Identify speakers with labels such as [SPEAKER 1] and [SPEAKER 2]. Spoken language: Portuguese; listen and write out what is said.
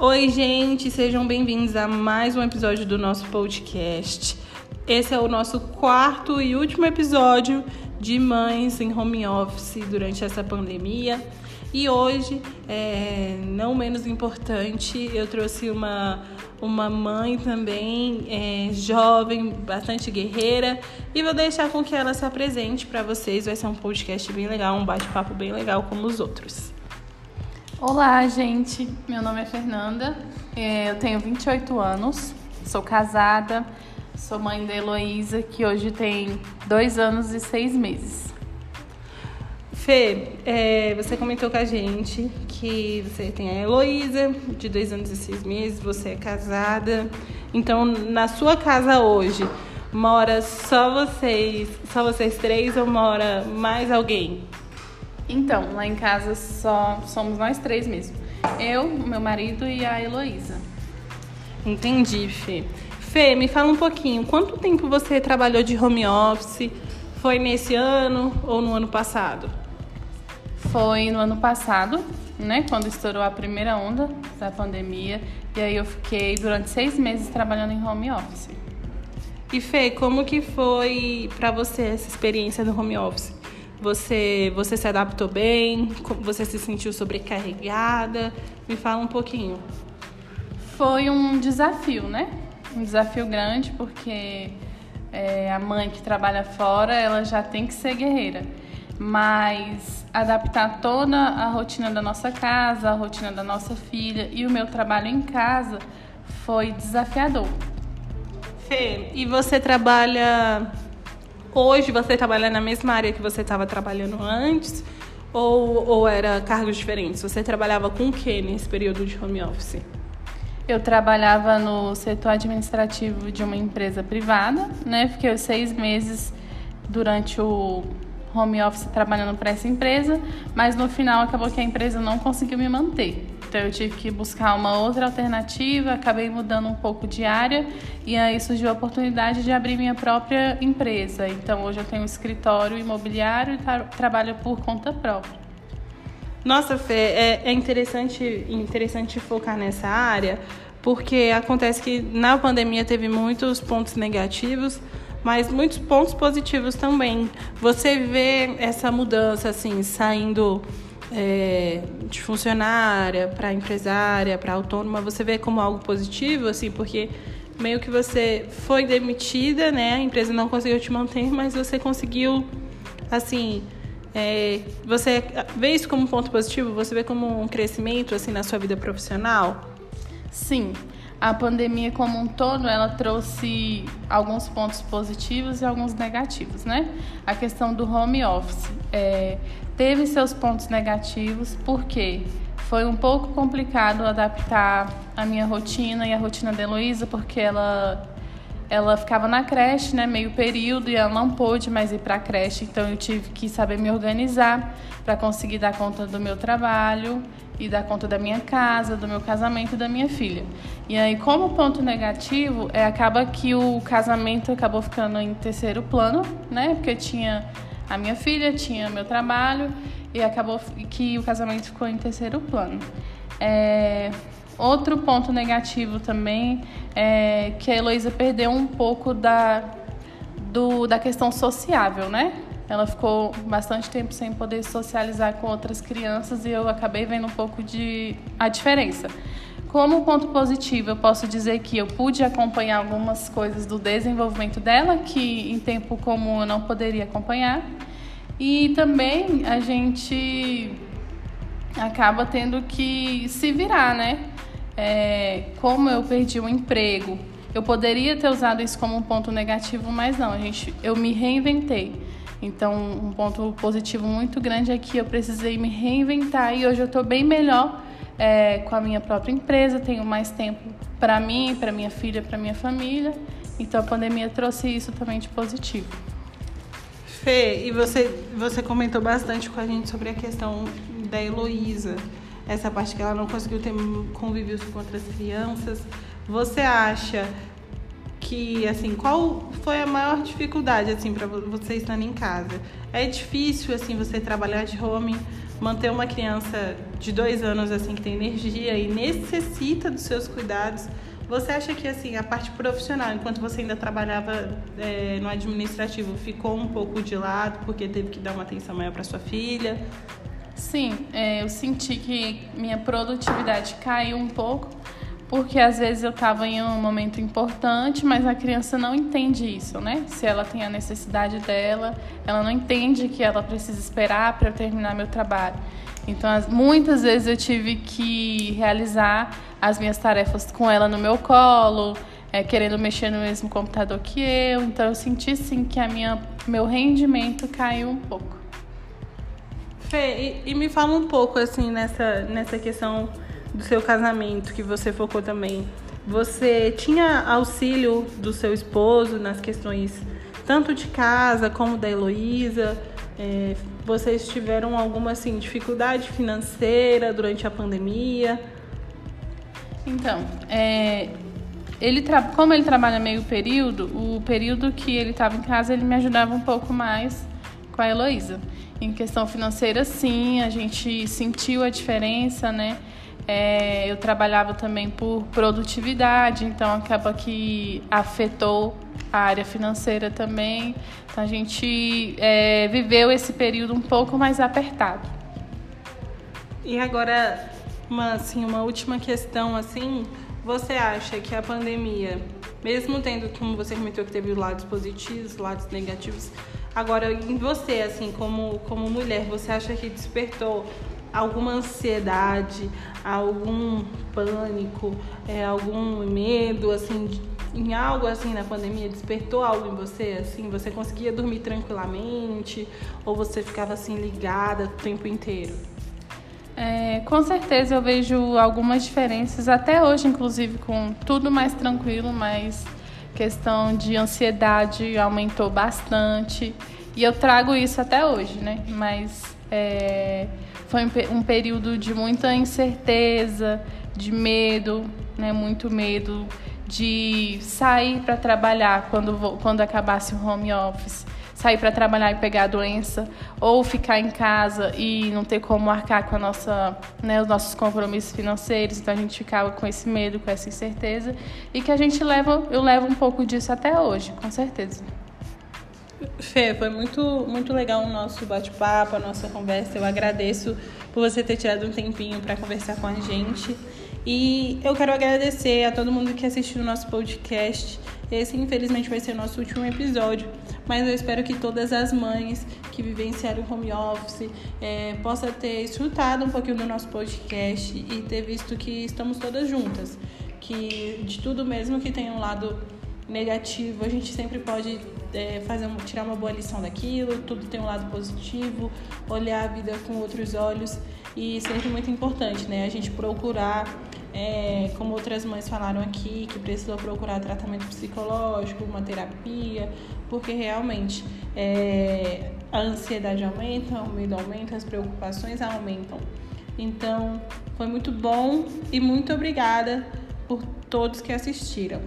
[SPEAKER 1] Oi, gente, sejam bem-vindos a mais um episódio do nosso podcast. Esse é o nosso quarto e último episódio de mães em home office durante essa pandemia. E hoje, é, não menos importante, eu trouxe uma, uma mãe também é, jovem, bastante guerreira, e vou deixar com que ela se apresente para vocês. Vai ser um podcast bem legal, um bate-papo bem legal como os outros.
[SPEAKER 2] Olá, gente. Meu nome é Fernanda. É, eu tenho 28 anos. Sou casada. Sou mãe da Heloísa, que hoje tem dois anos e seis meses.
[SPEAKER 1] Fê, é, você comentou com a gente que você tem a Heloísa, de dois anos e seis meses, você é casada. Então, na sua casa hoje, mora só vocês, só vocês três ou mora mais alguém?
[SPEAKER 2] Então, lá em casa só somos nós três mesmo. Eu, meu marido e a Heloísa.
[SPEAKER 1] Entendi, Fê. Fê, me fala um pouquinho, quanto tempo você trabalhou de home office? Foi nesse ano ou no ano passado?
[SPEAKER 2] Foi no ano passado, né? Quando estourou a primeira onda da pandemia. E aí eu fiquei durante seis meses trabalhando em home office.
[SPEAKER 1] E Fê, como que foi para você essa experiência no home office? Você, você se adaptou bem? Você se sentiu sobrecarregada? Me fala um pouquinho.
[SPEAKER 2] Foi um desafio, né? Um desafio grande, porque é, a mãe que trabalha fora, ela já tem que ser guerreira. Mas adaptar toda a rotina da nossa casa, a rotina da nossa filha e o meu trabalho em casa foi desafiador.
[SPEAKER 1] Fê, e você trabalha Hoje você trabalha na mesma área que você estava trabalhando antes? Ou, ou era cargos diferentes? Você trabalhava com o que nesse período de home office?
[SPEAKER 2] Eu trabalhava no setor administrativo de uma empresa privada, né? Fiquei seis meses durante o home office trabalhando para essa empresa, mas no final acabou que a empresa não conseguiu me manter. Então eu tive que buscar uma outra alternativa, acabei mudando um pouco de área e aí surgiu a oportunidade de abrir minha própria empresa. Então hoje eu tenho um escritório imobiliário e tra trabalho por conta própria.
[SPEAKER 1] Nossa, Fê, é, é interessante, interessante focar nessa área, porque acontece que na pandemia teve muitos pontos negativos, mas muitos pontos positivos também. Você vê essa mudança assim saindo é, de funcionária para empresária, para autônoma, você vê como algo positivo, assim, porque meio que você foi demitida, né? A empresa não conseguiu te manter, mas você conseguiu, assim, é, você vê isso como um ponto positivo? Você vê como um crescimento, assim, na sua vida profissional?
[SPEAKER 2] Sim. A pandemia como um todo, ela trouxe alguns pontos positivos e alguns negativos, né? A questão do home office. É, teve seus pontos negativos, porque foi um pouco complicado adaptar a minha rotina e a rotina da Heloísa, porque ela ela ficava na creche, né, meio período, e ela não pôde mais ir para a creche, então eu tive que saber me organizar para conseguir dar conta do meu trabalho e dar conta da minha casa, do meu casamento e da minha filha. E aí, como ponto negativo, é acaba que o casamento acabou ficando em terceiro plano, né, porque tinha a minha filha, tinha meu trabalho e acabou que o casamento ficou em terceiro plano. É, outro ponto negativo também é que a Heloísa perdeu um pouco da, do, da questão sociável, né? Ela ficou bastante tempo sem poder socializar com outras crianças e eu acabei vendo um pouco de a diferença. Como ponto positivo, eu posso dizer que eu pude acompanhar algumas coisas do desenvolvimento dela que em tempo comum eu não poderia acompanhar. E também a gente acaba tendo que se virar, né? É, como eu perdi o emprego, eu poderia ter usado isso como um ponto negativo, mas não, a gente, eu me reinventei. Então, um ponto positivo muito grande é que eu precisei me reinventar e hoje eu estou bem melhor é, com a minha própria empresa, tenho mais tempo para mim, para minha filha, para minha família. Então, a pandemia trouxe isso também de positivo.
[SPEAKER 1] Fê, e você, você comentou bastante com a gente sobre a questão da Heloísa, essa parte que ela não conseguiu ter convívios com outras crianças. Você acha que, assim, qual foi a maior dificuldade, assim, para você estando em casa? É difícil, assim, você trabalhar de home, manter uma criança de dois anos, assim, que tem energia e necessita dos seus cuidados. Você acha que, assim, a parte profissional, enquanto você ainda trabalhava é, no administrativo, ficou um pouco de lado porque teve que dar uma atenção maior para sua filha?
[SPEAKER 2] Sim, é, eu senti que minha produtividade caiu um pouco porque às vezes eu estava em um momento importante, mas a criança não entende isso, né? Se ela tem a necessidade dela, ela não entende que ela precisa esperar para terminar meu trabalho. Então, muitas vezes eu tive que realizar as minhas tarefas com ela no meu colo, é, querendo mexer no mesmo computador que eu. Então, eu senti sim que a minha, meu rendimento caiu um pouco.
[SPEAKER 1] Fê, e, e me fala um pouco assim nessa, nessa questão do seu casamento que você focou também, você tinha auxílio do seu esposo nas questões tanto de casa como da Heloísa? É, vocês tiveram alguma assim, dificuldade financeira durante a pandemia?
[SPEAKER 2] Então, é, ele como ele trabalha meio período, o período que ele estava em casa, ele me ajudava um pouco mais com a Heloísa. Em questão financeira, sim, a gente sentiu a diferença, né? É, eu trabalhava também por produtividade, então acaba que afetou a área financeira também. Então a gente é, viveu esse período um pouco mais apertado.
[SPEAKER 1] E agora, uma, assim, uma última questão, assim, você acha que a pandemia, mesmo tendo, como você comentou, que teve lados positivos, lados negativos, agora em você, assim, como, como mulher, você acha que despertou alguma ansiedade, algum pânico, é, algum medo, assim, em algo assim na pandemia despertou algo em você, assim, você conseguia dormir tranquilamente ou você ficava assim ligada o tempo inteiro?
[SPEAKER 2] É, com certeza eu vejo algumas diferenças até hoje, inclusive com tudo mais tranquilo, mas questão de ansiedade aumentou bastante e eu trago isso até hoje, né? Mas é, foi um período de muita incerteza, de medo, né? Muito medo de sair para trabalhar quando, quando acabasse o home office, sair para trabalhar e pegar a doença, ou ficar em casa e não ter como arcar com a nossa, né, os nossos compromissos financeiros. Então a gente ficava com esse medo, com essa incerteza, e que a gente leva, eu levo um pouco disso até hoje, com certeza.
[SPEAKER 1] Fê, foi muito, muito legal o nosso bate-papo, a nossa conversa. Eu agradeço por você ter tirado um tempinho para conversar com a gente. E eu quero agradecer a todo mundo que assistiu o nosso podcast. Esse, infelizmente, vai ser nosso último episódio, mas eu espero que todas as mães que vivenciaram o home office é, possam ter escutado um pouquinho do nosso podcast e ter visto que estamos todas juntas. Que de tudo mesmo que tem um lado negativo, a gente sempre pode é, fazer tirar uma boa lição daquilo, tudo tem um lado positivo, olhar a vida com outros olhos e sempre muito importante, né? A gente procurar, é, como outras mães falaram aqui, que precisou procurar tratamento psicológico, uma terapia, porque realmente é, a ansiedade aumenta, o medo aumenta, as preocupações aumentam. Então, foi muito bom e muito obrigada por todos que assistiram.